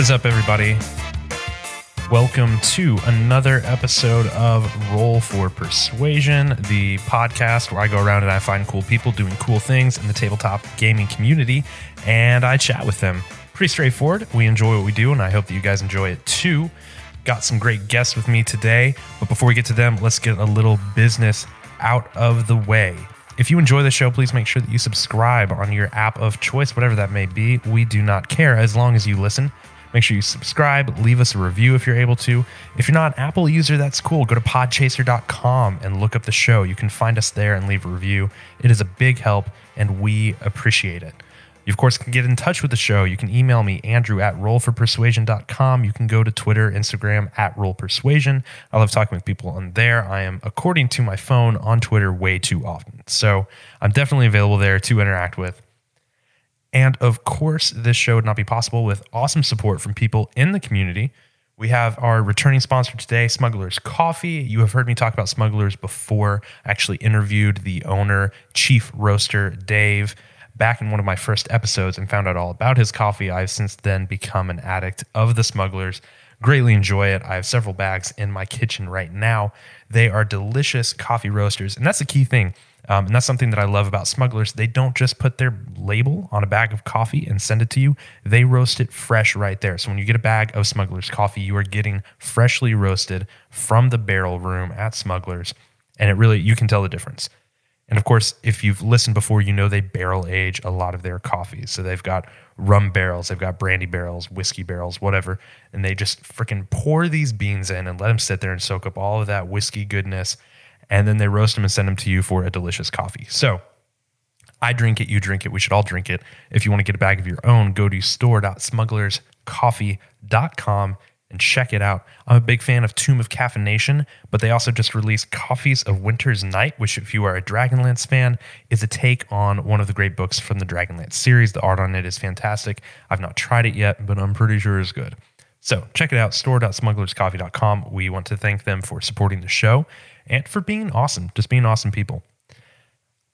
What is up, everybody? Welcome to another episode of Roll for Persuasion, the podcast where I go around and I find cool people doing cool things in the tabletop gaming community and I chat with them. Pretty straightforward. We enjoy what we do, and I hope that you guys enjoy it too. Got some great guests with me today, but before we get to them, let's get a little business out of the way. If you enjoy the show, please make sure that you subscribe on your app of choice, whatever that may be. We do not care as long as you listen. Make sure you subscribe, leave us a review if you're able to. If you're not an Apple user, that's cool. Go to podchaser.com and look up the show. You can find us there and leave a review. It is a big help, and we appreciate it. You, of course, can get in touch with the show. You can email me, Andrew at rollforpersuasion.com. You can go to Twitter, Instagram at rollpersuasion. I love talking with people on there. I am, according to my phone, on Twitter way too often. So I'm definitely available there to interact with. And of course, this show would not be possible with awesome support from people in the community. We have our returning sponsor today, Smugglers Coffee. You have heard me talk about Smugglers before. I actually interviewed the owner, Chief Roaster Dave, back in one of my first episodes and found out all about his coffee. I've since then become an addict of the Smugglers. Greatly enjoy it. I have several bags in my kitchen right now. They are delicious coffee roasters. And that's the key thing um, and that's something that I love about smugglers. They don't just put their label on a bag of coffee and send it to you, they roast it fresh right there. So when you get a bag of smugglers coffee, you are getting freshly roasted from the barrel room at smugglers. And it really, you can tell the difference. And of course, if you've listened before, you know they barrel age a lot of their coffees. So they've got rum barrels, they've got brandy barrels, whiskey barrels, whatever. And they just freaking pour these beans in and let them sit there and soak up all of that whiskey goodness and then they roast them and send them to you for a delicious coffee. So I drink it, you drink it, we should all drink it. If you want to get a bag of your own, go to store.smugglerscoffee.com and check it out. I'm a big fan of Tomb of Caffeination, but they also just released Coffees of Winter's Night, which, if you are a Dragonlance fan, is a take on one of the great books from the Dragonlance series. The art on it is fantastic. I've not tried it yet, but I'm pretty sure it's good. So check it out, store.smugglerscoffee.com. We want to thank them for supporting the show and for being awesome, just being awesome people.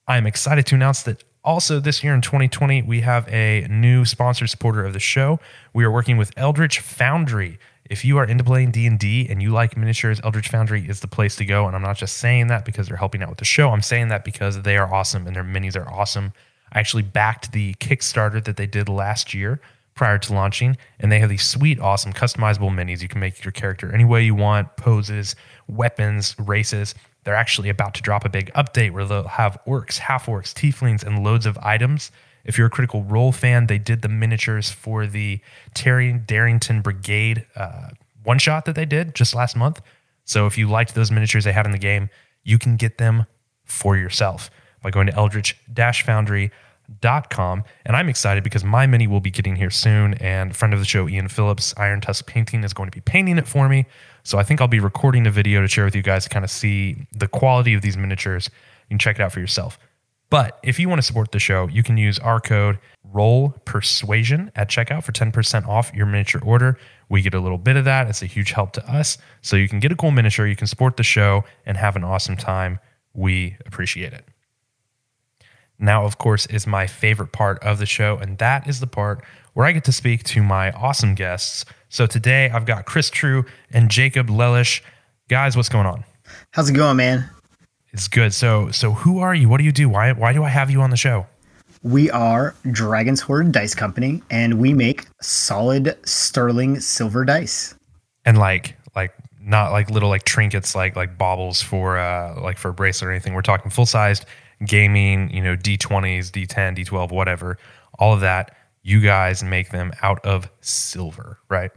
I am excited to announce that also this year in 2020, we have a new sponsor supporter of the show. We are working with Eldritch Foundry. If you are into playing D&D and you like miniatures, Eldritch Foundry is the place to go. And I'm not just saying that because they're helping out with the show. I'm saying that because they are awesome and their minis are awesome. I actually backed the Kickstarter that they did last year prior to launching, and they have these sweet, awesome, customizable minis. You can make your character any way you want, poses, weapons, races. They're actually about to drop a big update where they'll have orcs, half orcs, tieflings, and loads of items. If you're a Critical Role fan, they did the miniatures for the Terry Darrington Brigade uh, one shot that they did just last month. So if you liked those miniatures they had in the game, you can get them for yourself by going to Eldritch Foundry com. And I'm excited because my mini will be getting here soon. And friend of the show, Ian Phillips, Iron Tusk Painting, is going to be painting it for me. So I think I'll be recording a video to share with you guys to kind of see the quality of these miniatures. You can check it out for yourself. But if you want to support the show, you can use our code Roll Persuasion at checkout for 10% off your miniature order. We get a little bit of that. It's a huge help to us. So you can get a cool miniature, you can support the show, and have an awesome time. We appreciate it now, of course, is my favorite part of the show, and that is the part where I get to speak to my awesome guests. So today I've got Chris True and Jacob Lelish. Guys, what's going on? How's it going, man? It's good. So, so who are you? What do you do? Why, why do I have you on the show? We are Dragon's Hoard Dice Company, and we make solid sterling silver dice. And like, like not like little like trinkets, like like baubles for uh like for a bracelet or anything. We're talking full sized gaming, you know, D20s, D10, D12, whatever, all of that, you guys make them out of silver, right?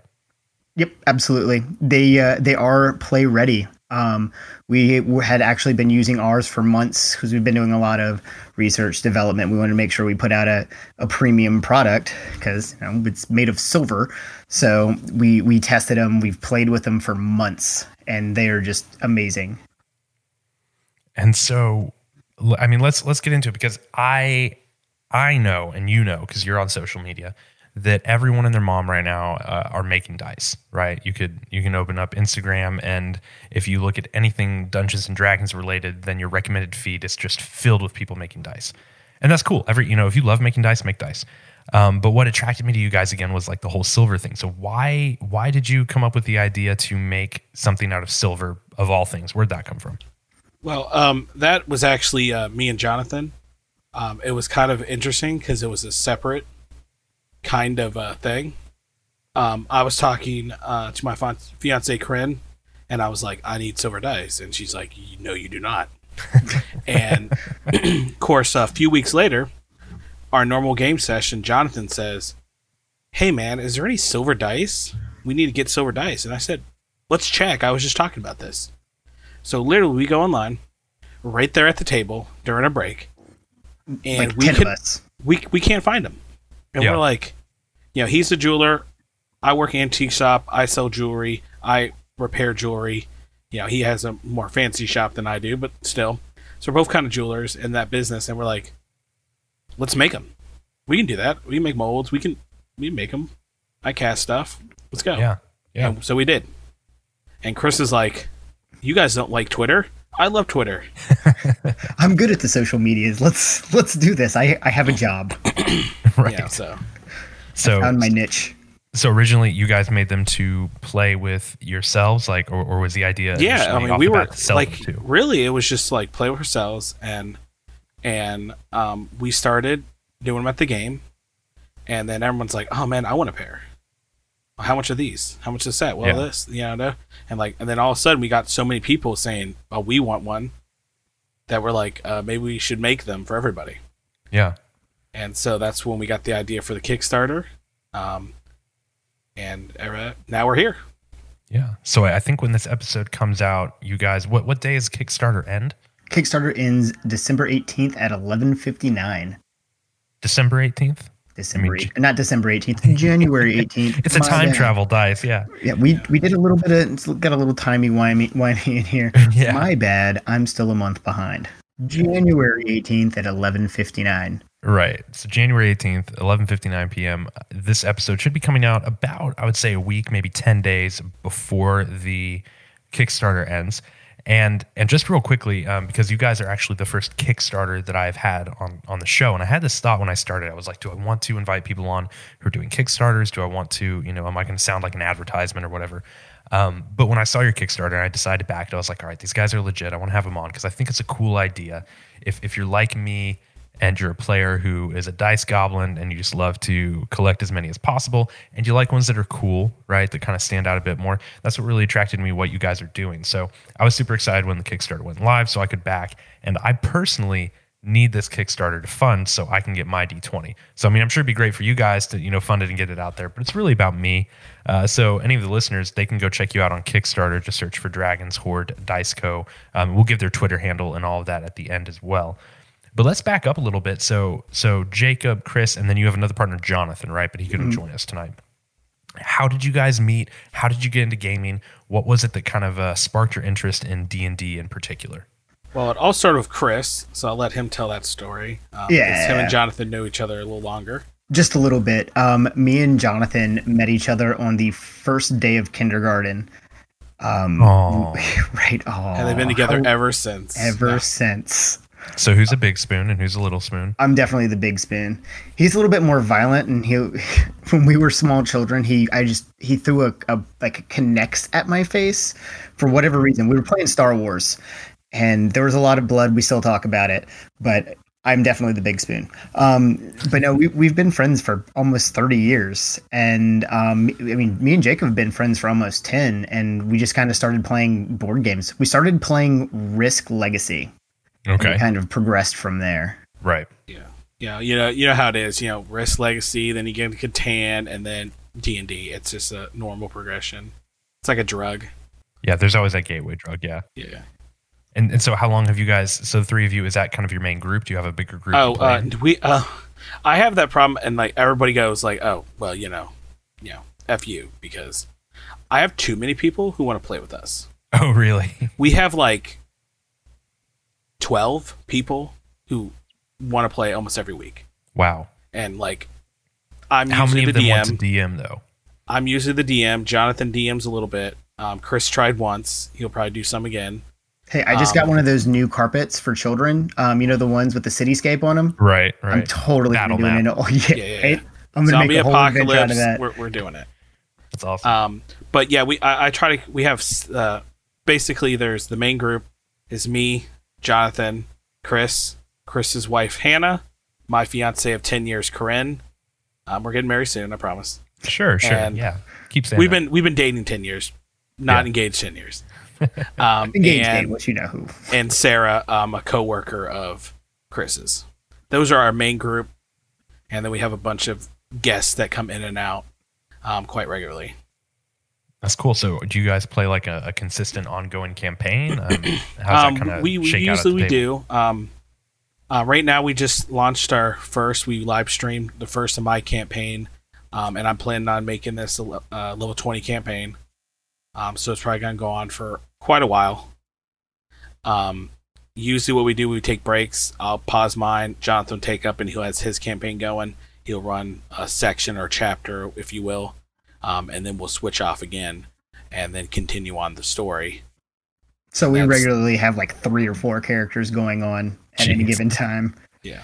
Yep, absolutely. They uh, they are play ready. Um, we had actually been using ours for months because we've been doing a lot of research development. We wanted to make sure we put out a, a premium product because you know, it's made of silver. So we we tested them. We've played with them for months, and they are just amazing. And so, I mean, let's let's get into it because I I know and you know because you're on social media that everyone and their mom right now uh, are making dice. Right? You could you can open up Instagram and if you look at anything Dungeons and Dragons related, then your recommended feed is just filled with people making dice, and that's cool. Every you know if you love making dice, make dice. Um, but what attracted me to you guys again was like the whole silver thing. So why why did you come up with the idea to make something out of silver of all things? Where'd that come from? Well, um, that was actually uh, me and Jonathan. Um, it was kind of interesting because it was a separate kind of uh, thing. Um, I was talking uh, to my fiance Corinne, and I was like, "I need silver dice," and she's like, "No, you do not." and of course, a few weeks later, our normal game session, Jonathan says, "Hey, man, is there any silver dice? We need to get silver dice." And I said, "Let's check." I was just talking about this. So literally, we go online, right there at the table during a break, and Like we 10 could, of us. we we can't find them, and Yeah. we're like, you know, he's a jeweler. I work antique shop. I sell jewelry. I repair jewelry. You know, he has a more fancy shop than I do, but still. So we're both kind of jewelers in that business, and we're like, let's make them. We can do that. We can make molds. We can we can make them. I cast stuff. Let's go. Yeah. Yeah. And so we did. And Chris is like, "You guys don't like Twitter? I love Twitter." I'm good at the social medias. Let's let's do this. I I have a job. right. Yeah. So so Found my niche. so originally you guys made them to play with yourselves, like, or, or was the idea? yeah, I mean, off we were bat to sell like, really, it was just like play with ourselves, and and um, we started doing them at the game, and then everyone's like, "Oh man, I want a pair. How much are these? How much is set? Well, Yeah. this, you know." And like, and then all of a sudden, we got so many people saying, "Oh, we want one," that we're like, uh, maybe we should make them for everybody. Yeah. and so that's when we got the idea for the Kickstarter. Um, and uh, now we're here. Yeah. So I I think when this episode comes out, you guys, what what day is Kickstarter end? Kickstarter ends December 18th at 11:59. December 18th? December, I mean, not December 18th, January 18th. It's a time bad. travel dice. Yeah. Yeah, we we did a little bit of it's got a little timey wimey wimey in here. Yeah. My bad. I'm still a month behind. January 18th at 11:59. Right. So January 18th, 11:59 p.m. This episode should be coming out about I would say a week, maybe 10 days before the Kickstarter ends. And and just real quickly, um, because you guys are actually the first Kickstarter that I've had on on the show, and I had this thought when I started. I was like, do I want to invite people on who are doing Kickstarters? Do I want to, you know, am I going to sound like an advertisement or whatever? Um, but when I saw your Kickstarter, and I decided to back it. I was like, all right, these guys are legit. I want to have them on because I think it's a cool idea. If if you're like me and you're a player who is a dice goblin and you just love to collect as many as possible and you like ones that are cool right that kind of stand out a bit more that's what really attracted me what you guys are doing. So i was super excited when the kickstarter went live so i could back and i personally need this kickstarter to fund so i can get my d20 so i mean i'm sure it'd be great for you guys to you know fund it and get it out there but it's really about me. Uh, so any of the listeners they can go check you out on kickstarter. Just search for dragons hoard dice co. Um, we'll give their twitter handle and all of that at the end as well but let's back up a little bit. So, so Jacob, Chris, and then you have another partner, Jonathan, right? But he couldn't join us tonight. How did you guys meet? How did you get into gaming? What was it that kind of uh, sparked your interest in D and D in particular? Well, it all started with Chris, so I'll let him tell that story. Um, 'cause Yeah. him and Jonathan know each other a little longer. Just a little bit. Um, me and Jonathan met each other on the first day of kindergarten. Um, Oh, right. Oh, And they've been together ever since. ever Yeah. since. So who's a big spoon and who's a little spoon? I'm definitely the big spoon. He's a little bit more violent, and he, when we were small children, he, I just, he threw a, a like a K'NEX at my face for whatever reason. We were playing Star Wars, and there was a lot of blood. We still talk about it, but I'm definitely the big spoon. Um, but no, we, we've been friends for almost 30 years, and um, I mean, me and Jacob have been friends for almost 10, and we just kind of started playing board games. We started playing Risk Legacy. And Okay, kind of progressed from there. right. Yeah. Yeah. You know, you know how it is. You know, Risk Legacy, then you get into Catan, and then D and D. It's just a normal progression. It's like a drug. Yeah, there's always that gateway drug. Yeah, Yeah. and and so how long have you guys? So the three of you is that kind of your main group? Do you have a bigger group? Oh, uh, we. Uh, I have that problem, and like everybody goes like, "Oh, well, you know, you know, f you," because I have too many people who want to play with us. oh, really? We have like twelve people who want to play almost every week, Wow. and like I'm How usually many of the them DM. want to DM though? I'm usually the DM. Jonathan DMs a little bit. Um, Chris tried once. He'll probably do some again. Hey, I just Um, got one of those new carpets for children. Um, you know the ones with the cityscape on them. Right, right. I'm right. totally Battle doing map. it. Oh, yeah, Yeah, yeah, yeah. I'm gonna zombie make a whole adventure out apocalypse. of that. We're, we're doing it. That's awesome. Um, but yeah, we I, I try to we have uh, basically there's the main group is me, Jonathan, Chris, Chris's wife Hannah, my fiance of ten years, Corinne. Um, we're getting married soon, I promise. sure, sure. and Yeah. Keep saying We've that. been we've been dating ten years, not Yeah. engaged ten years. Um, Engaged and, game, which you know who. and Sarah, um, a coworker of Chris's. Those are our main group, and then we have a bunch of guests that come in and out um, quite regularly. That's cool. So, do you guys play like a, a consistent, ongoing campaign? Um, how's Um, that kind of we, usually we do. Um, uh, right now, we just launched our first. We live streamed the first of my campaign, um, and I'm planning on making this a uh, level 20 campaign. Um, so it's probably gonna go on for quite a while. Um, usually, what we do, we take breaks. I'll pause mine. Jonathan will take up, and he has his campaign going. He'll run a section or chapter, if you will, um, and then we'll switch off again, and then continue on the story. So we That's- regularly have like three or four characters going on at any given time. Yeah.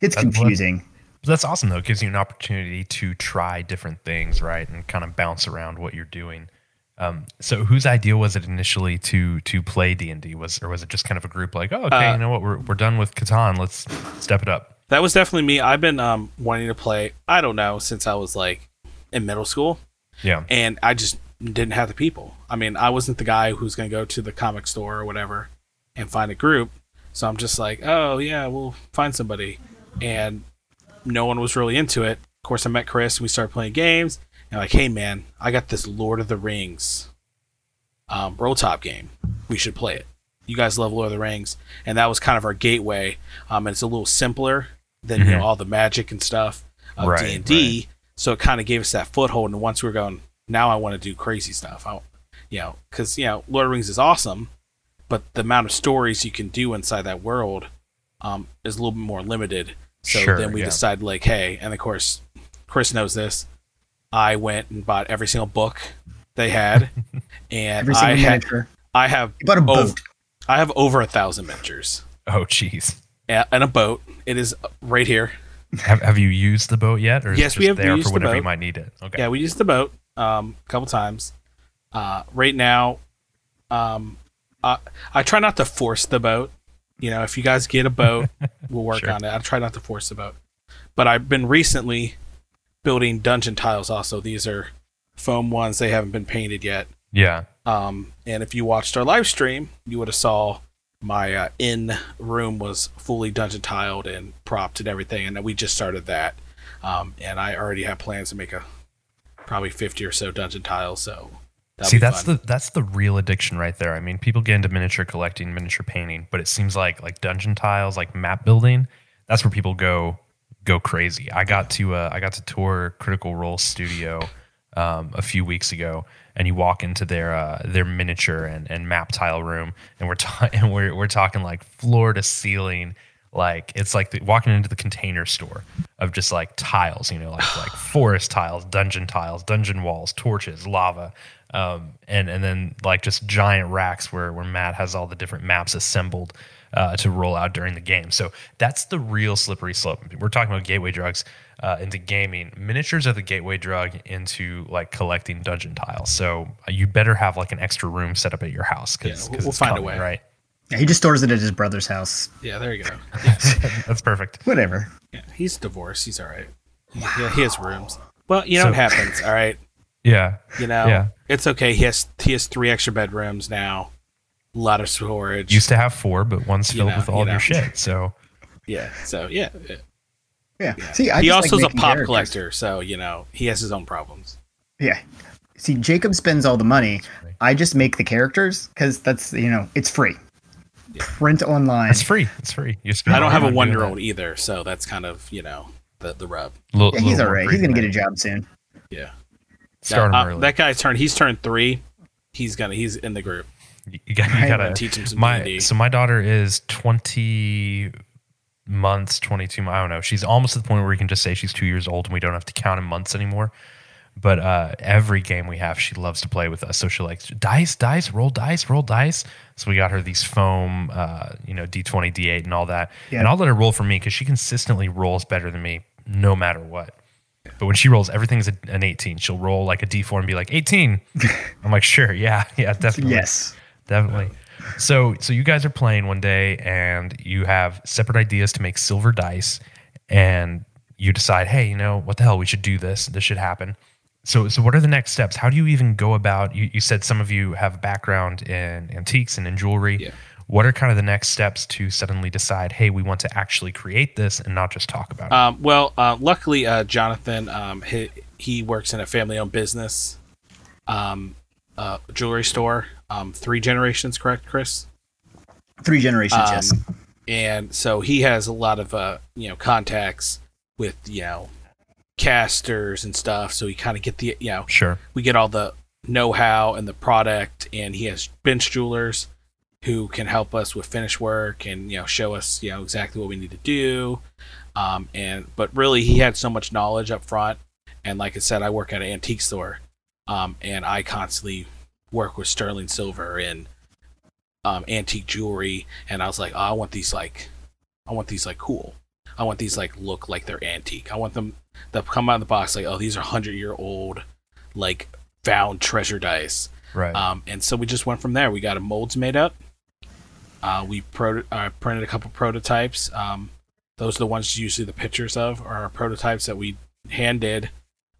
It's That's confusing. But that's awesome though. It gives you an opportunity to try different things, right, and kind of bounce around what you're doing. Um, so, whose idea was it initially to to play D and D? Was or was it just kind of a group like, oh, okay, Uh, you know what, we're we're done with Catan, let's step it up. That was definitely me. I've been um, wanting to play. I don't know since I was like in middle school, Yeah, and I just didn't have the people. I mean, I wasn't the guy who's going to go to the comic store or whatever and find a group. So I'm just like, oh yeah, we'll find somebody, and no one was really into it. Of course, I met Chris and we started playing games. And like, hey man, I got this Lord of the Rings um, roll top game. We should play it. You guys love Lord of the Rings, and that was kind of our gateway. Um, and it's a little simpler than you Mhm. know all the magic and stuff of Right, D and D. So it kind of gave us that foothold. And once we are going, now I want to do crazy stuff. I, you know, because you know, Lord of the Rings is awesome, but the amount of stories you can do inside that world um, is a little bit more limited. So Sure, then we yeah. decided, like, hey, and of course, Chris knows this. I went and bought every single book they had, and Every I single had, miniature. I have, You bought a boat. I have over a thousand miniatures Oh, jeez. and and a boat. It is right here. Have, have you used the boat yet, or Yes, we have there used for the whenever you might need it? Okay. Yeah, we used the boat um, a couple times. Uh, right now, um, I, I try not to force the boat. You know, if you guys get a boat, we'll work Sure. on it. I try not to force the boat. But I've been recently building dungeon tiles. Also, these are foam ones. They haven't been painted yet. yeah. Um, and if you watched our live stream, you would have saw my uh, in room was fully dungeon tiled and propped and everything, and we just started that. Um, and I already have plans to make a probably fifty or so dungeon tiles. So that'll See, be that's fun. the that's the real addiction right there. I mean, people get into miniature collecting, miniature painting, but it seems like like dungeon tiles, like map building, that's where people go go crazy. I got to uh, I got to tour Critical Role Studio um, a few weeks ago, and you walk into their uh, their miniature and, and map tile room, and we're ta- and we're we're talking like floor to ceiling. Like it's like the, walking into the container store of just like tiles, you know, like like forest tiles, dungeon tiles, dungeon walls, torches, lava, um, and and then like just giant racks where where Matt has all the different maps assembled uh, to roll out during the game. So that's the real slippery slope. We're talking about gateway drugs uh, into gaming. Miniatures are the gateway drug into like collecting dungeon tiles. So uh, you better have like an extra room set up at your house because Yeah, we'll- we'll find a way. right? Yeah, he just stores it at his brother's house. yeah. There you go. That's perfect. Whatever. Yeah, he's divorced. He's all right. Yeah, he has rooms. Well, you know So- what happens. All right. Yeah, You know, Yeah. it's okay. He has he has three extra bedrooms now. A lot of storage. used to have four, but one's You filled know, with all you of your shit. So yeah. So yeah. Yeah. Yeah. See, I he just also like is a pop characters. collector, so you know he has his own problems. Yeah. See, Jacob spends all the money. I just make the characters because that's you know it's free. Print online. it's free. It's free. You spend I don't have a one year old either, so that's kind of you know the the rub. Little- Yeah, he's little all more right. He's gonna get a job soon. Yeah. Start him Uh, early. that guy's turned. He's turned three. He's gonna. He's in the group. You, you got, you Right. gotta Teach him some my D&D. so my daughter is 20 months 22 mo- i don't know she's almost at the point where we can just say she's two years old and we don't have to count in months anymore but uh, every game we have she loves to play with us so she likes dice dice roll dice roll dice so we got her these foam uh, you know d20 d8 and all that Yeah. and i'll let her roll for me because she consistently rolls better than me no matter what But when she rolls, everything's an 18. She'll roll like a d4 and be like 18. I'm like, sure, yeah, yeah, definitely, Yes. definitely. So, so you guys are playing one day, and you have separate ideas to make silver dice, and you decide, hey, you know what the hell, we should do this. This should happen. So, so what are the next steps? How do you even go about? You, you said some of you have a background in antiques and in jewelry. Yeah. What are kind of the next steps to suddenly decide, hey, we want to actually create this and not just talk about it? Um, well, uh, luckily, uh, Jonathan, um, he, he works in a family-owned business, um, uh, jewelry store. Um, three generations, correct, Chris? Three generations, Um, yes. and so he has a lot of uh, you know contacts with you know casters and stuff. So he kind of get the you know sure. we get all the know-how and the product, and he has bench jewelers who can help us with finish work and you know show us you know exactly what we need to do. Um, and but really, he had so much knowledge up front, and like I said, I work at an antique store, um, and I constantly work with sterling silver and um, antique jewelry, and I was like, oh, I want these like, I want these like cool. I want these like look like they're antique. I want them that come out of the box like, oh, these are hundred year old, like found treasure dice. Right. Um, and so we just went from there. We got a molds made up. Uh, we proto- uh, printed a couple prototypes. Um, those are the ones usually the pictures of are our prototypes that we hand did.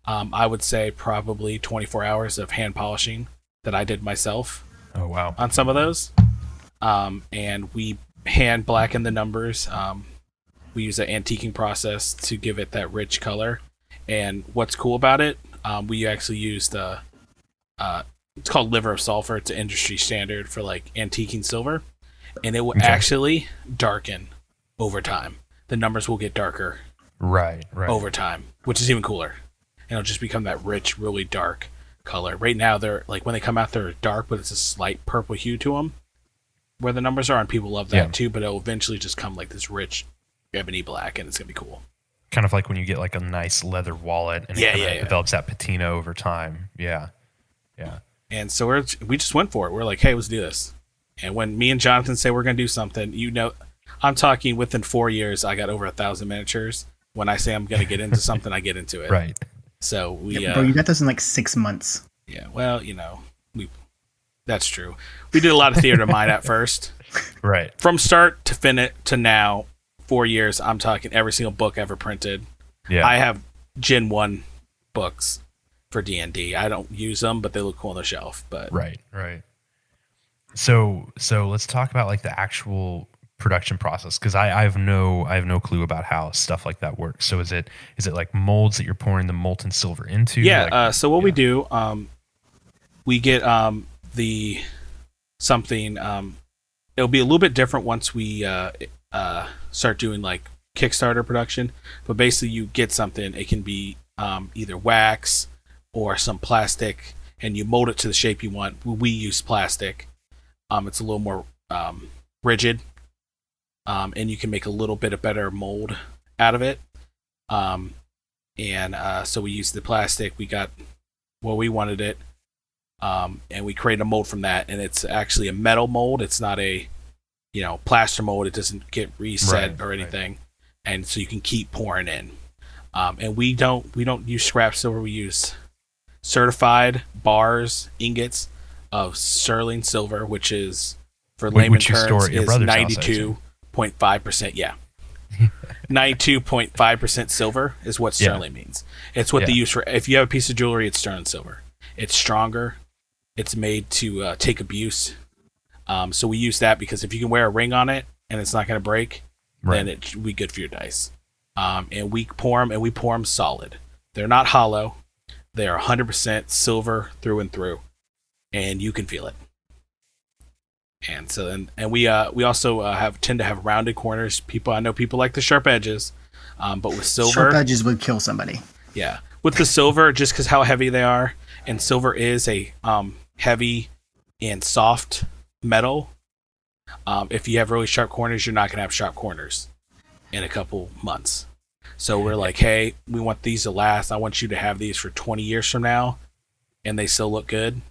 Um, I would say probably 24 hours of hand polishing that I did myself oh wow. on some of those. Um, and we hand blacken the numbers. Um, we use an antiquing process to give it that rich color. And what's cool about it, um, we actually used uh, uh, it's called liver of sulfur. It's an industry standard for like antiquing silver, and it will Okay. actually darken over time. The numbers will get darker Right. Right. over time, which is even cooler. And it'll just become that rich, really dark color. Right now, they're like when they come out, they're dark, but it's a slight purple hue to them, where the numbers are, and people love that Yeah. too. But it'll eventually just come like this rich ebony black, and it's gonna be cool. kind of like when you get like a nice leather wallet and Yeah, it yeah, yeah. develops that patina over time. Yeah. Yeah. And so we're we just went for it. We're like, hey, let's do this. And when me and Jonathan say we're gonna do something, you know, I'm talking within four years, I got over a thousand miniatures. When I say I'm gonna get into something, I get into it. Right. So we, Yeah, uh, bro, you got those in like six months. yeah. Well, you know, we. That's true. We did a lot of theater of mind at first. Right. from start to finish to now, four years. I'm talking every single book ever printed. Yeah. I have Gen One books for D and I don't use them, but they look cool on the shelf. But Right, right. So, so let's talk about like the actual production process because I, I have no I have no clue about how stuff like that works. So is it is it like molds that you're pouring the molten silver into? yeah. Like- uh, so what we do, um, we get um, the something. Um, it'll be a little bit different once we uh, uh, start doing like Kickstarter production. But basically, you get something. It can be um, either wax or some plastic, and you mold it to the shape you want. We use plastic. Um, it's a little more um, rigid, um, and you can make a little bit of better mold out of it. Um, and uh, so we used the plastic. We got what we wanted it, um, and we created a mold from that. And it's actually a metal mold. It's not a you know plaster mold. It doesn't get reset Right, or right. anything, and so you can keep pouring in. Um, and we don't we don't use scrap silver. We use certified bars ingots of sterling silver, which is for layman terms is ninety two point five percent. Yeah. 92.5% silver is what Yeah. sterling means. It's what they use for if you have a piece of jewelry, it's sterling silver. It's stronger. It's made to uh, take abuse. Um, so we use that because if you can wear a ring on it and it's not going to break, Right. then it should be good for your dice. Um, and we pour them and we pour them solid. They're not hollow. They are 100% silver through and through, and you can feel it. And so, and, and we uh, we also uh, have tend to have rounded corners. People I know people like the sharp edges, um, but with silver, Sharp edges would kill somebody. yeah, with the silver, just because how heavy they are, and silver is a um, heavy and soft metal. Um, if you have really sharp corners, you're not gonna have sharp corners in a couple months. So we're like, hey, we want these to last. I want you to have these for 20 years from now, and they still look good.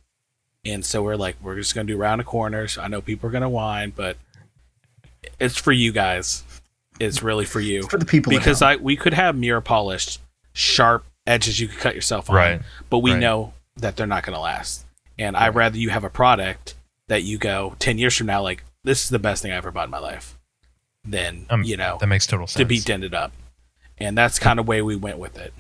And so we're like, we're just gonna do round the corners. I know people are gonna whine, but it's for you guys. It's really for you It's for the people because. I we could have mirror polished sharp edges you could cut yourself on. Right. But we Right. know that they're not going to last. And I'd rather you have a product that you go 10 years from now, like, this is the best thing I ever bought in my life, than, Um, you know, That makes total sense. to be dented up. And that's kind of way we went with it.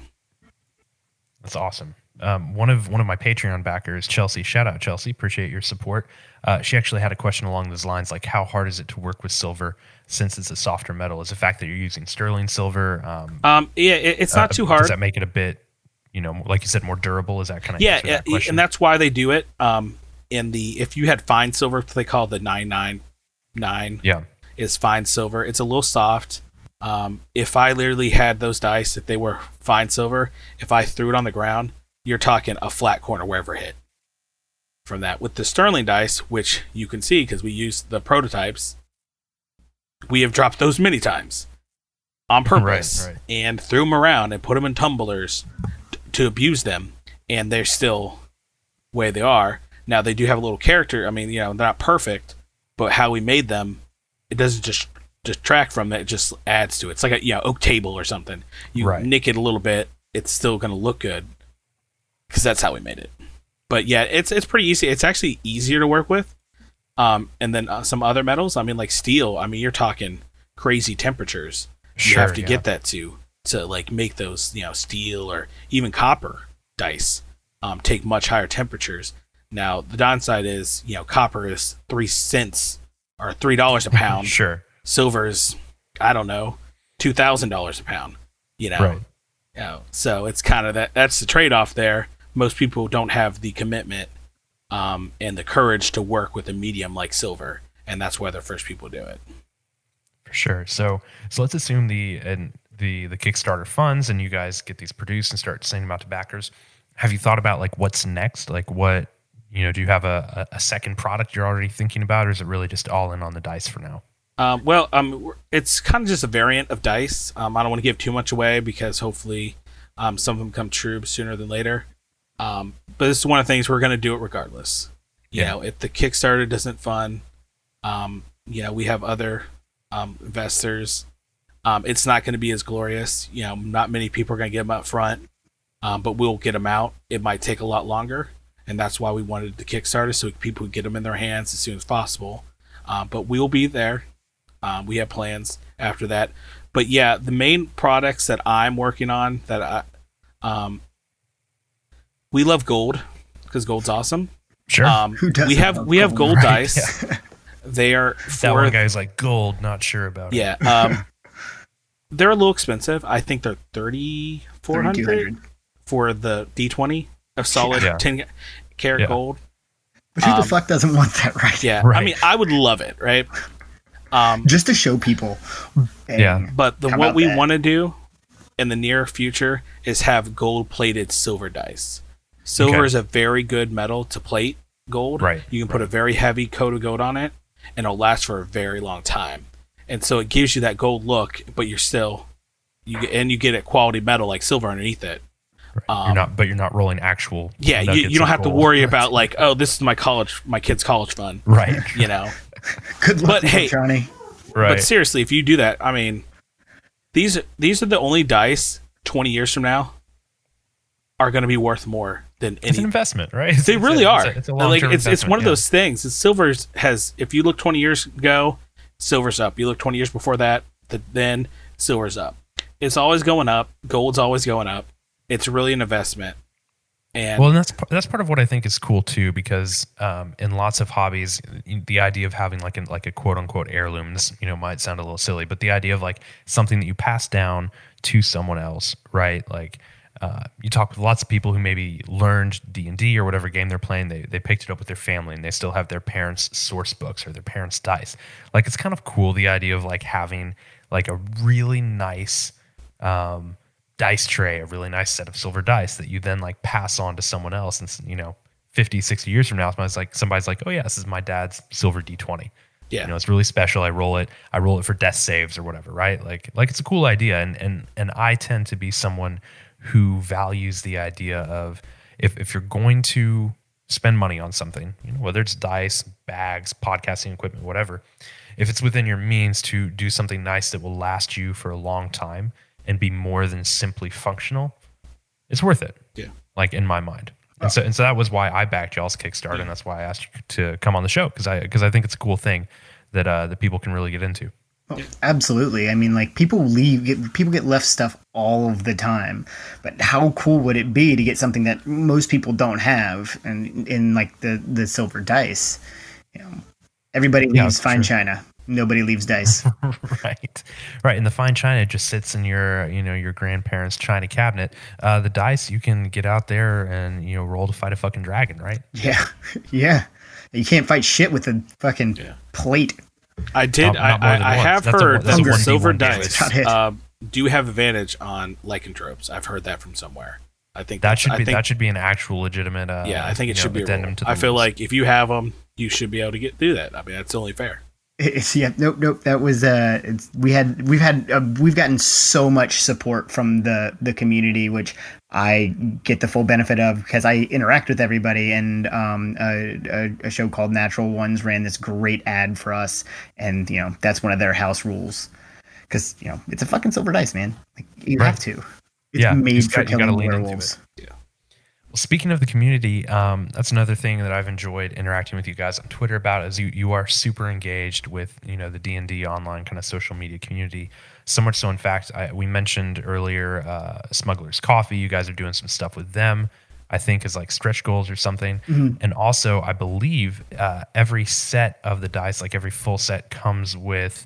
That's awesome. Um, one of one of my Patreon backers, Chelsea. Shout out Chelsea. Appreciate your support. Uh, she actually had a question along those lines, like how hard is it to work with silver since it's a softer metal? Is the fact that you're using sterling silver? Um, Um, yeah, it, it's not uh, too hard. Does that make it a bit, you know, like you said, more durable? Is that kind of yeah, that yeah, and that's why they do it. Um, in the if you had fine silver, they call it the nine nine nine yeah, is fine silver. It's a little soft. Um, if I literally had those dice, if they were fine silver, if I threw it on the ground, you're talking a flat corner wherever hit. From that, with the sterling dice, which you can see because we use the prototypes, we have dropped those many times on purpose Right, right. and threw them around and put them in tumblers t- to abuse them, and they're still way they are. Now they do have a little character. I mean, you know, they're not perfect, but how we made them, it doesn't just detract from that. It just adds to it. It's like a you know oak table or something. You Right. nick it a little bit, it's still going to look good because that's how we made it. But yeah, it's it's pretty easy. It's actually easier to work with. Um, and then uh, some other metals. I mean, like steel. I mean, you're talking crazy temperatures. you have to yeah. get that to to like make those you know steel or even copper dice um, take much higher temperatures. Now the downside is you know copper is three cents or three dollars a pound. sure, Silver's I don't know two thousand dollars a pound. You know, right. you know, so it's kind of that. That's the trade off there. Most people don't have the commitment um, and the courage to work with a medium like silver, and that's why the first people do it. For sure. So so let's assume the and the the Kickstarter funds and you guys get these produced and start sending them out to backers. Have you thought about like what's next? Like what you know, do you have a, a, a second product you're already thinking about, or is it really just all in on the dice for now? Um, well, um, it's kind of just a variant of dice. Um, I don't want to give too much away because hopefully um, some of them come true sooner than later. Um, but this is one of the things we're going to do it regardless. You Yeah. know, if the Kickstarter doesn't fund, um, you know, we have other um, investors. Um, it's not going to be as glorious. You know, not many people are going to get them up front, um, but we'll get them out. It might take a lot longer, and that's why we wanted the Kickstarter so people could get them in their hands as soon as possible. Um, but we'll be there. Um, we have plans after that. But yeah, the main products that I'm working on that I, um, we love gold because gold's awesome. Sure. Um, Who doesn't we have love we have gold? gold Right, dice. They are that one guy's like gold, not sure about it. yeah. Um, they're a little expensive. I think they're thirty four hundred 3200 for the D twenty of solid Yeah. ten karat Yeah. gold. But who Um, the fuck doesn't want that, right? Yeah, I mean, I would love it, right? Um, Just to show people. Bang. Yeah. But the what we want to do in the near future is have gold plated silver dice. Silver Okay. is a very good metal to plate gold. Right, You can put a very heavy coat of gold on it and it'll last for a very long time. And so it gives you that gold look, but you're still you get, and you get a quality metal like silver underneath it. Um, you're not, but you're not rolling actual. yeah, you, you don't of have to worry about like, oh, this is my college, my kid's college fund. Right. You know, Good luck, But hey- Johnny. Right. But seriously, if you do that, I mean, these these are the only dice twenty years from now are going to be worth more than it's an any. investment, right? It's- They it's really a, are. It's a, it's a like it's it's one of those things. It's silver's has. If you look twenty years ago, silver's up. You look twenty years before that, th- then silver's up. It's always going up. Gold's always going up. It's really an investment. And Well, and that's that's part of what I think is cool too, because um, in lots of hobbies, the idea of having like an like a quote unquote heirloom, this you know might sound a little silly, but the idea of like something that you pass down to someone else, right? Like uh, you talk with lots of people who maybe learned D and D or whatever game they're playing, they they picked it up with their family and they still have their parents' source books or their parents' dice. Like it's kind of cool the idea of like having like a really nice um, dice tray, a really nice set of silver dice that you then like pass on to someone else. And, you know, 50, 60 years from now, somebody's like, somebody's like, oh, yeah, this is my dad's silver D20. Yeah, You know, it's really special. I roll it. I roll it for death saves or whatever, right? Like, like it's a cool idea. And, and, and I tend to be someone who values the idea of if, if you're going to spend money on something, you know, whether it's dice, bags, podcasting equipment, whatever, if it's within your means to do something nice that will last you for a long time and be more than simply functional, it's worth it. Yeah. Like in my mind. And so and so that was why I backed y'all's Kickstarter, and that's why I asked you to come on the show because I because I think it's a cool thing that uh that people can really get into. Oh, absolutely. I mean, like people leave, get, people get left stuff all of the time. But how cool would it be to get something that most people don't have, and in like the the silver dice? You know, everybody leaves fine sure. china. Nobody leaves dice. right right and the fine china just sits in your you know your grandparents china cabinet uh the dice you can get out there and you know roll to fight a fucking dragon right yeah, yeah. You can't fight shit with a fucking Yeah. plate. I did. Not- not I, than I, I have That's a heard that's that silver dice That's about it. um, do have advantage on lycanthropes. I've heard that from somewhere. I think that should be think, that should be an actual legitimate uh yeah, I think you it know, should be. A addendum to I feel rules. like if you have them, you should be able to get through that. I mean, that's only fair. It's, yeah, nope, nope. That was uh, it's, we had we've had uh, we've gotten so much support from the the community, which I get the full benefit of because I interact with everybody. And um, a, a, a show called Natural Ones ran this great ad for us, and you know that's one of their house rules because you know it's a fucking silver dice, man. Like you Right. have to. It's Yeah, made for got- gotta killing werewolves. Well, speaking of the community, um, that's another thing that I've enjoyed interacting with you guys on Twitter about. Is you you are super engaged with you know the D and D online kind of social media community. So much so, in fact, I, we mentioned earlier uh, Smuggler's Coffee. You guys are doing some stuff with them. I think is like stretch goals or something. And also, I believe uh, every set of the dice, like every full set, comes with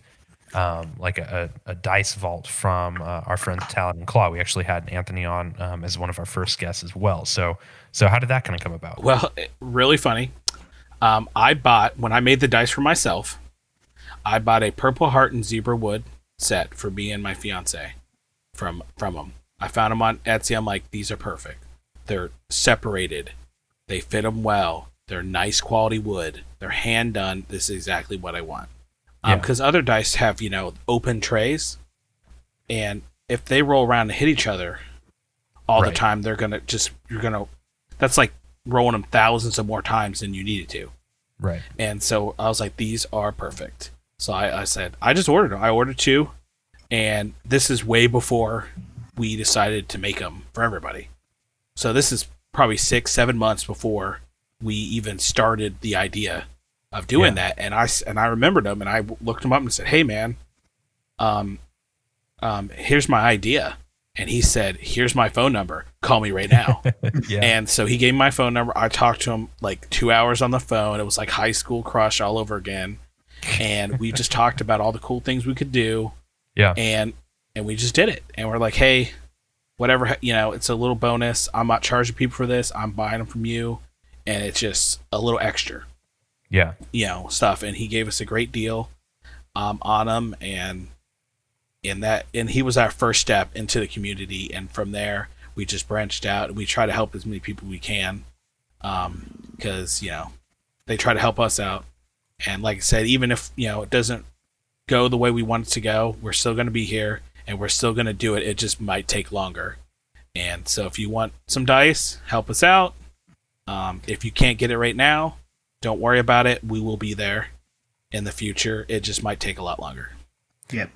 um, like a, a, dice vault from uh, our friend Talon Claw. We actually had Anthony on um, as one of our first guests as well. So, so how did that kind of come about? Well, really funny. Um, I bought when I made the dice for myself. I bought a Purple Heart and Zebra Wood set for me and my fiance from from them. I found them on Etsy. I'm like, these are perfect. They're separated. They fit them well. They're nice quality wood. They're hand done. This is exactly what I want. Um, yeah. Because other dice have you know open trays, and if they roll around and hit each other all the time, they're gonna just you're gonna. That's like rolling them thousands of more times than you needed to. Right. And so I was like, these are perfect. So I, I said, I just ordered them. I ordered two, and this is way before we decided to make them for everybody. So this is probably six, seven months before we even started the idea of doing Yeah. that. And I and I remembered him, and I looked him up and said, Hey, man, um, um, here's my idea. And he said, Here's my phone number. Call me right now. Yeah. And so he gave me my phone number. I talked to him like two hours on the phone. It was like high school crush all over again. And we just talked about all the cool things we could do. yeah. And and we just did it. And we're like, hey, whatever, you know, it's a little bonus. I'm not charging people for this. I'm buying them from you. And it's just a little extra, Yeah. you know, stuff. And he gave us a great deal um, on them. And in that, and he was our first step into the community. And from there, we just branched out and we try to help as many people we can because you know they try to help us out and like i said even if you know it doesn't go the way we want it to go we're still going to be here and we're still going to do it it just might take longer and so if you want some dice help us out um, if you can't get it right now don't worry about it we will be there in the future it just might take a lot longer Yep.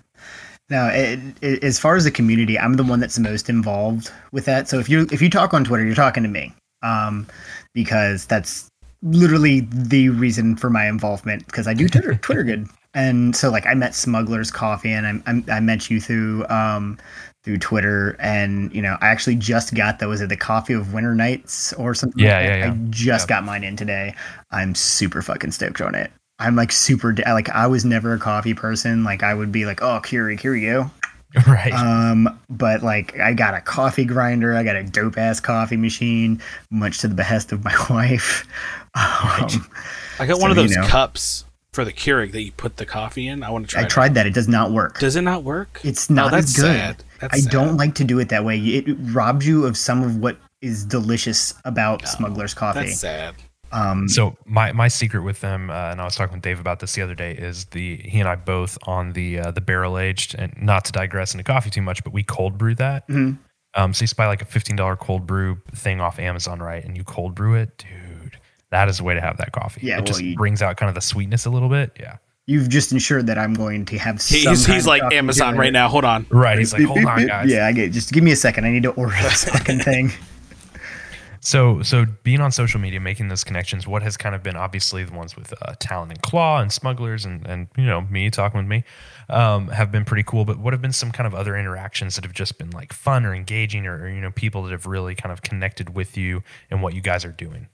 Now, it, it, as far as the community, I'm the one that's the most involved with that. So if you if you talk on Twitter, you're talking to me, um, because that's literally the reason for my involvement. Because I do Twitter Twitter good, and so like I met Smugglers Coffee, and I I, I met you through um through Twitter, and you know I actually just got that was it the Coffee of Winter Nights or something. Yeah, like yeah, yeah. I just Yeah. got mine in today. I'm super fucking stoked on it. I'm like super da- like I was never a coffee person. Like I would be like, oh, Keurig, here you go. Right. Um, but like I got a coffee grinder, I got a dope ass coffee machine, much to the behest of my wife. Um, i got So, one of you those know. cups for the Keurig that you put the coffee in i want to try I it. tried that; it does not work. does it not work It's not oh, as that's good. sad that's I sad. don't like to do it that way. It robs you of some of what is delicious about No, Smuggler's Coffee. that's sad Um, So my my secret with them, uh, and I was talking with Dave about this the other day, is the he and I both on the uh, the barrel aged, and not to digress into coffee too much, but we cold brew that. Mhm. Um, so you buy like a fifteen dollar cold brew thing off Amazon, right? And you cold brew it, dude. That is the way to have that coffee. Yeah, it well, just you- brings out kind of the sweetness a little bit. Yeah, You've just ensured that I'm going to have. Some He's, kind he's of like Amazon right now. Hold on. Right. He's like, hold on, guys. yeah, I get. Just give me a second. I need to order this fucking thing. So, so being on social media, making those connections, what has kind of been obviously the ones with uh, Talon and Claw and Smugglers and, and, you know, me talking with me um, have been pretty cool. But what have been some kind of other interactions that have just been like fun or engaging or, or, you know, people that have really kind of connected with you and what you guys are doing?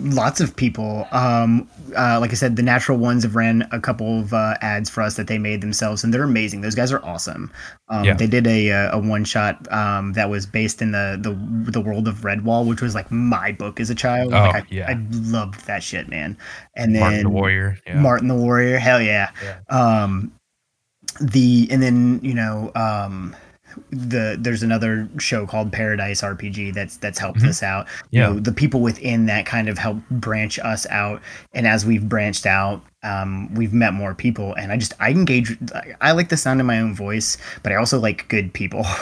Lots of people. Um, uh, like I said, the natural ones have ran a couple of uh, ads for us that they made themselves, and they're amazing. Those guys are awesome. Um, Yeah. They did a uh, a one shot um, that was based in the, the the world of Redwall, which was like my book as a child. Oh, like I, yeah. I loved that shit, man. And then Martin the Warrior. Yeah. Martin the Warrior. Hell yeah. Yeah. Um, the and then you know um, the there's another show called Paradise RPG that's that's helped Mhm. us out. You Yeah. know, the people within that kind of help branch us out, and as we've branched out, um, we've met more people. And I just I engage. I like the sound of my own voice, but I also like good people.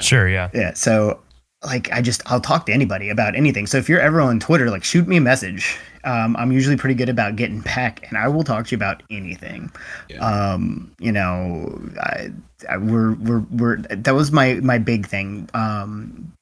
Sure. Yeah. Yeah. So like I just I'll talk to anybody about anything. So if you're ever on Twitter, like shoot me a message. Um, I'm usually pretty good about getting back, and I will talk to you about anything. Yeah. Um, you know, I, I, we're we're we're that was my my big thing. Um,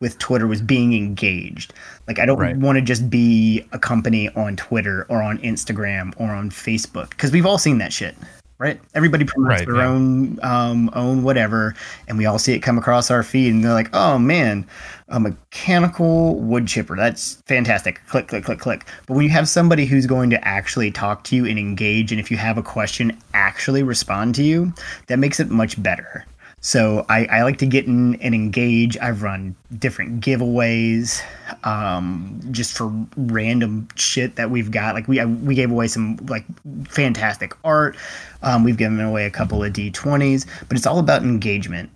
with Twitter was being engaged. Like I don't Right. want to just be a company on Twitter or on Instagram or on Facebook because we've all seen that shit, right? Everybody promotes Right, their yeah. own um, own whatever, and we all see it come across our feed, and they're like, "Oh man, a mechanical wood chipper. That's fantastic." Click, click, click, click. But when you have somebody who's going to actually talk to you and engage, and if you have a question, actually respond to you, that makes it much better. So I, I like to get in and engage. I've run different giveaways, um, just for random shit that we've got. Like we I, we gave away some like fantastic art. Um, we've given away a couple of D20s, but it's all about engagement.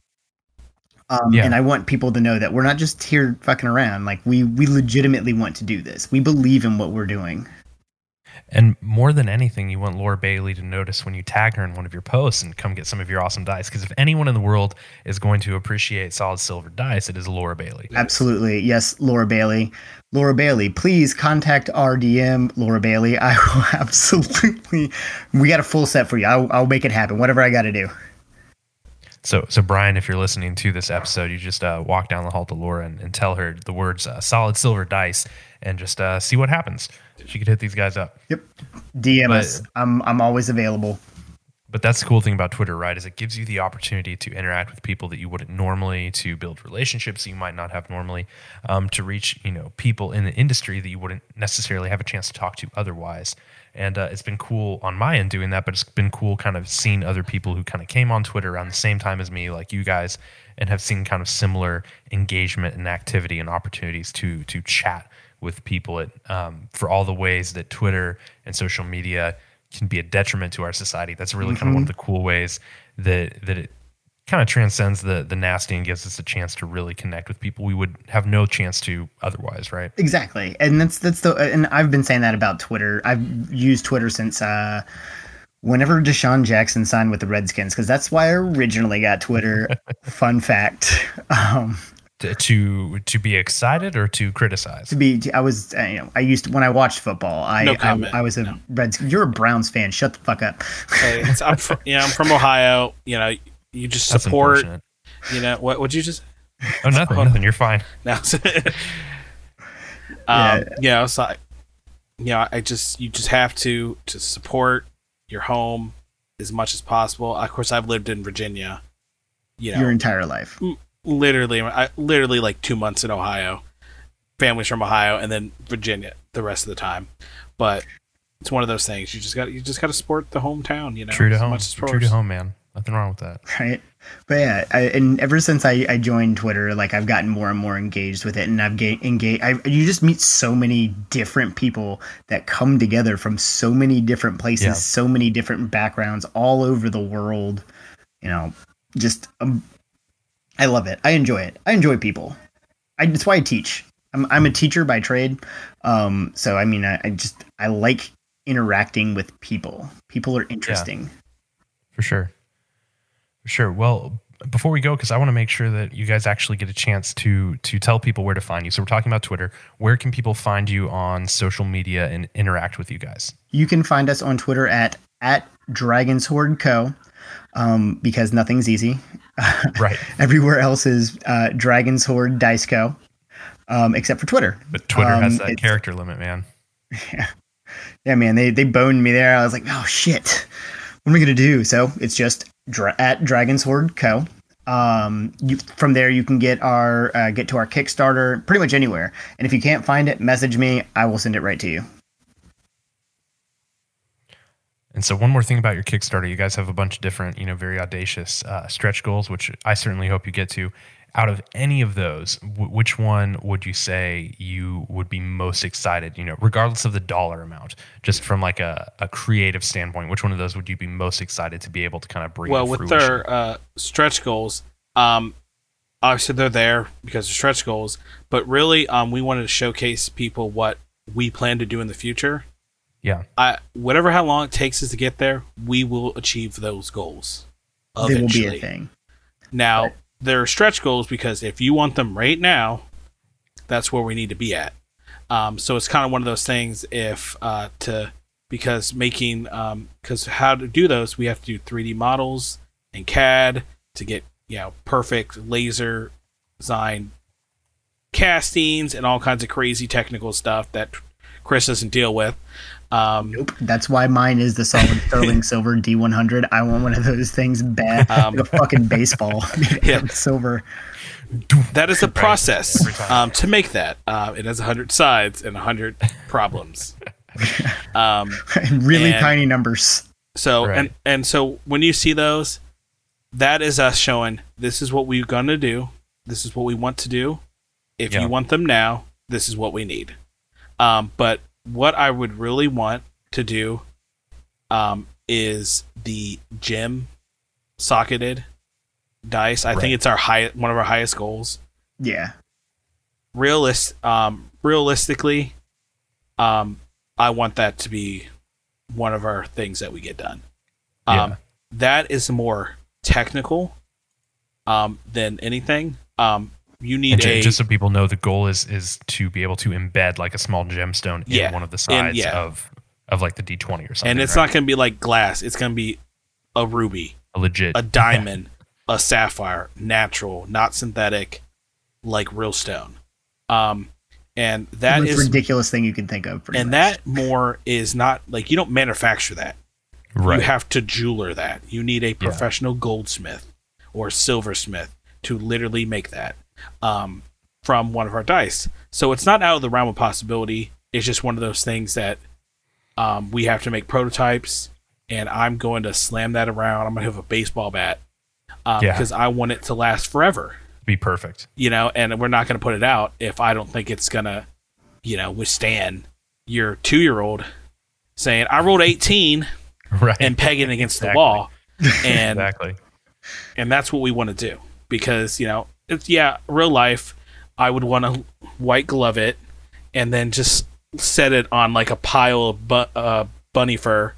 Um, Yeah. And I want people to know that we're not just here fucking around. Like we we legitimately want to do this. We believe in what we're doing. And more than anything, you want Laura Bailey to notice when you tag her in one of your posts and come get some of your awesome dice. Because if anyone in the world is going to appreciate solid silver dice, it is Laura Bailey. Absolutely. Yes, Laura Bailey. Laura Bailey, please contact RDM Laura Bailey. I will absolutely. We got a full set for you. I'll, I'll make it happen. Whatever I got to do. So, so Brian, if you're listening to this episode, you just uh, walk down the hall to Laura and, and tell her the words uh, "solid silver dice" and just uh, see what happens. She could hit these guys up. Yep. DM But- us. I'm I'm always available. But that's the cool thing about Twitter, right? Is it gives you the opportunity to interact with people that you wouldn't normally, to build relationships you might not have normally, um, to reach you know people in the industry that you wouldn't necessarily have a chance to talk to otherwise. And uh, it's been cool on my end doing that, but it's been cool kind of seeing other people who kind of came on Twitter around the same time as me, like you guys, and have seen kind of similar engagement and activity and opportunities to to chat with people at, um, for all the ways that Twitter and social media can be a detriment to our society. That's really kind of one of the cool ways that that it kind of transcends the the nasty and gives us a chance to really connect with people we would have no chance to otherwise, right? Exactly. And that's that's the and I've been saying that about Twitter. I've used Twitter since uh whenever DeSean Jackson signed with the Redskins because that's why I originally got Twitter. Fun fact. Um To, to to be excited or to criticize. to be I was uh, you know I used to, when I watched football I No I, comment. I was a Reds you're a Browns fan shut the fuck up Hey, it's, I'm from, yeah, I'm from Ohio. You know, you just That's support. You know what? Would you just? Oh, nothing, nothing. You're fine. Now, Yeah. um, you know, it's like, you know, I just you just have to to support your home as much as possible. Of course, I've lived in Virginia. You know, your entire life literally, I literally like two months in Ohio. Families from Ohio, and then Virginia the rest of the time. But it's one of those things. You just got you just got to support the hometown. You know, True to as home. much as True to home, man. Nothing wrong with that. right but yeah I, and ever since I, I joined Twitter like I've gotten more and more engaged with it and I've ga- engaged I, you just meet so many different people that come together from so many different places Yeah. so many different backgrounds all over the world you know just um, I love it I enjoy it I enjoy people I, that's why I teach I'm, I'm a teacher by trade um so I mean I, I just I like interacting with people people are interesting For sure. For sure. Well, before we go, because I want to make sure that you guys actually get a chance to to tell people where to find you. So we're talking about Twitter. Where can people find you on social media and interact with you guys? You can find us on Twitter at at Dragon's Hoard Co. Um, because nothing's easy. Right. Everywhere else is uh, Dragon's Hoard Dice Co. Um, except for Twitter. But Twitter has Um, that character limit, man. Yeah, Yeah, man, they they boned me there. I was like, oh shit, what am I gonna do? So it's just dra- at Dragon's Hoard Co. Um, you, from there you can get our uh, get to our Kickstarter pretty much anywhere. And if you can't find it, message me. I will send it right to you. And so, one more thing about your Kickstarter, you guys have a bunch of different, you know, very audacious uh, stretch goals, which I certainly hope you get to. Out of any of those, w- which one would you say you would be most excited? You know, regardless of the dollar amount, just from like a, a creative standpoint, which one of those would you be most excited to be able to kind of bring? well, with their uh, stretch goals, um, obviously they're there because they're stretch goals, but really, um, we wanted to showcase people what we plan to do in the future. Yeah, I, whatever how long it takes us to get there, we will achieve those goals. They will be a thing. Now, Right. they're stretch goals because if you want them right now, that's where we need to be at. Um, so it's kind of one of those things if uh, to because making because how to do those we have to do 3D models and CAD to get you know perfect laser design castings and all kinds of crazy technical stuff that Chris doesn't deal with. Um, Nope. That's why mine is the solid sterling silver D100. I want one of those things bad, Um, like a fucking baseball. Yeah. silver. that is a process um, to make that. Uh, it has 100 sides and 100 problems. Um, really And- tiny numbers. so Right. and and so when you see those, that is us showing this is what we're gonna do. This is what we want to do. If Yeah. you want them now, this is what we need. Um, but what I would really want to do um, is the gem socketed dice. I Right. think it's our high one of our highest goals. Yeah. Realist, um, realistically, um, I want that to be one of our things that we get done. Um, Yeah. That is more technical um, than anything. Um, you need ju- a just so people know, the goal is is to be able to embed like a small gemstone Yeah. in one of the And- sides yeah. of of like the D twenty or something. and it's right? not going to be like glass. It's going to be a ruby, a legit a diamond, a sapphire, natural, not synthetic, like real stone. Um, and that the most is ridiculous thing you can think of. and much. that more is not like you don't manufacture that. right. You have to jeweler that. You need a professional goldsmith or silversmith to literally make that um, from one of our dice. So it's not out of the realm of possibility. It's just one of those things that um, we have to make prototypes, and I'm going to slam that around. I'm going to have a baseball bat Yeah. because I want it to last forever. be perfect. You know, and we're not going to put it out if I don't think it's going to, you know, withstand your two year old saying, I rolled 18 Right. and pegging against the wall. And exactly. and that's what we want to do because you know it's yeah real life i would want to white glove it and then just set it on like a pile of bu- uh, bunny fur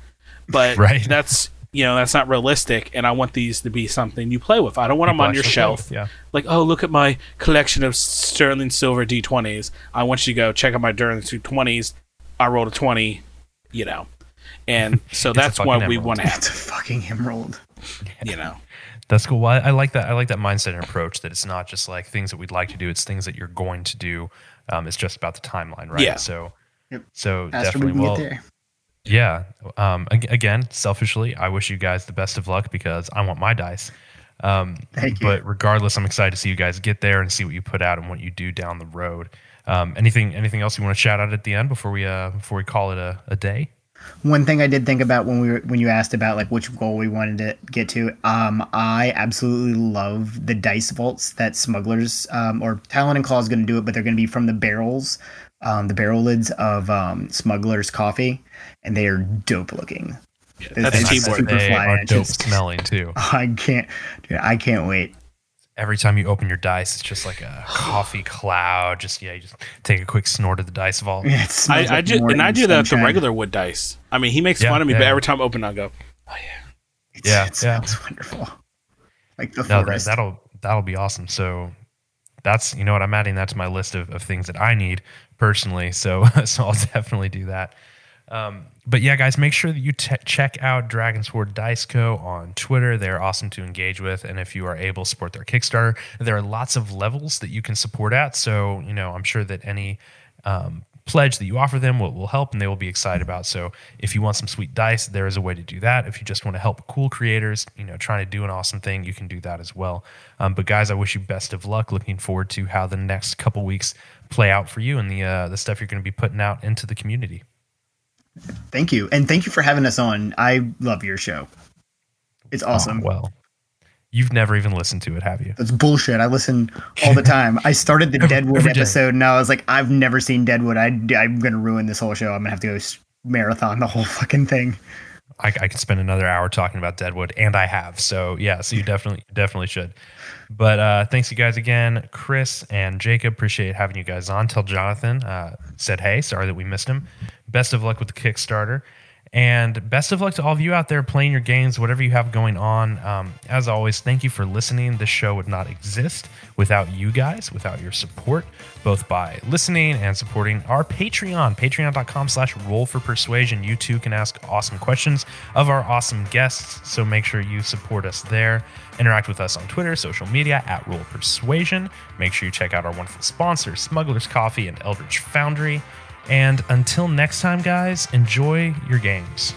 but Right. that's you know that's not realistic and i want these to be something you play with i don't want them on your shelf Yeah. like oh look at my collection of sterling silver d20s i want you to go check out my sterling 20s. i rolled a 20 you know and so that's why we emerald. want to have it's a fucking emerald. you know That's cool. Well, I, I like that. I like that mindset and approach that it's not just like things that we'd like to do. It's things that you're going to do. Um, it's just about the timeline, right? Yeah. So, Yep. so Faster definitely. Well, yeah. Um, again, selfishly, I wish you guys the best of luck because I want my dice. Um, Thank you. but regardless, I'm excited to see you guys get there and see what you put out and what you do down the road. Um, anything, anything else you want to shout out at the end before we, uh, before we call it a, a day? One thing I did think about when we were when you asked about like which goal we wanted to get to, um, I absolutely love the dice vaults that smugglers um, or Talon and Claw is going to do it, but they're going to be from the barrels, um, the barrel lids of um, smugglers coffee, and they are dope looking. that's It's teamwork. super They are dope smelling too. I can't, dude, I can't wait. Every time you open your dice, it's just like a coffee cloud. Just yeah, you just take a quick snort of the dice vault. It smells I, I like do, and I do that with the regular wood dice. I mean, he makes Yeah, fun of me, yeah. but every time I open, I go, oh, It's, Yeah, it yeah. smells wonderful. Like the No, That, that'll that'll be awesome. So that's you know what I'm adding that to my list of, of things that I need personally. So so I'll definitely do that. Um, but yeah, guys, make sure that you check out Dragon's Hoard Dice Co. on Twitter. They're awesome to engage with. And if you are able support their Kickstarter, there are lots of levels that you can support at. So, you know, I'm sure that any um, pledge that you offer them will, will help and they will be excited about. So if you want some sweet dice, there is a way to do that. If you just want to help cool creators, you know, trying to do an awesome thing, you can do that as well. Um, but guys, I wish you best of luck. Looking forward to how the next couple weeks play out for you and the uh, the stuff you're going to be putting out into the community. Thank you, and thank you for having us on. I love your show. It's oh, awesome. Oh, well, you've never even listened to it, have you? That's bullshit. I listen all the time. I started the Deadwood every episode, and I was like, I've never seen Deadwood. I, I'm gonna ruin this whole show. I'm gonna have to go marathon the whole fucking thing. I, I could spend another hour talking about Deadwood, and I have. So yeah, so you definitely definitely should. But uh, thanks you guys again, Chris and Jacob. Appreciate having you guys on. Tell Jonathan uh, said hey. Sorry that we missed him. Best of luck with the Kickstarter, and best of luck to all of you out there playing your games, whatever you have going on. Um, as always, thank you for listening. This show would not exist without you guys, without your support, both by listening and supporting our Patreon, patreon.com slash roll for persuasion. You too can ask awesome questions of our awesome guests. So make sure you support us there. Interact with us on Twitter, social media at Roll Persuasion. Make sure you check out our wonderful sponsors, Smuggler's Coffee and Eldritch Foundry. And until next time, guys, enjoy your games.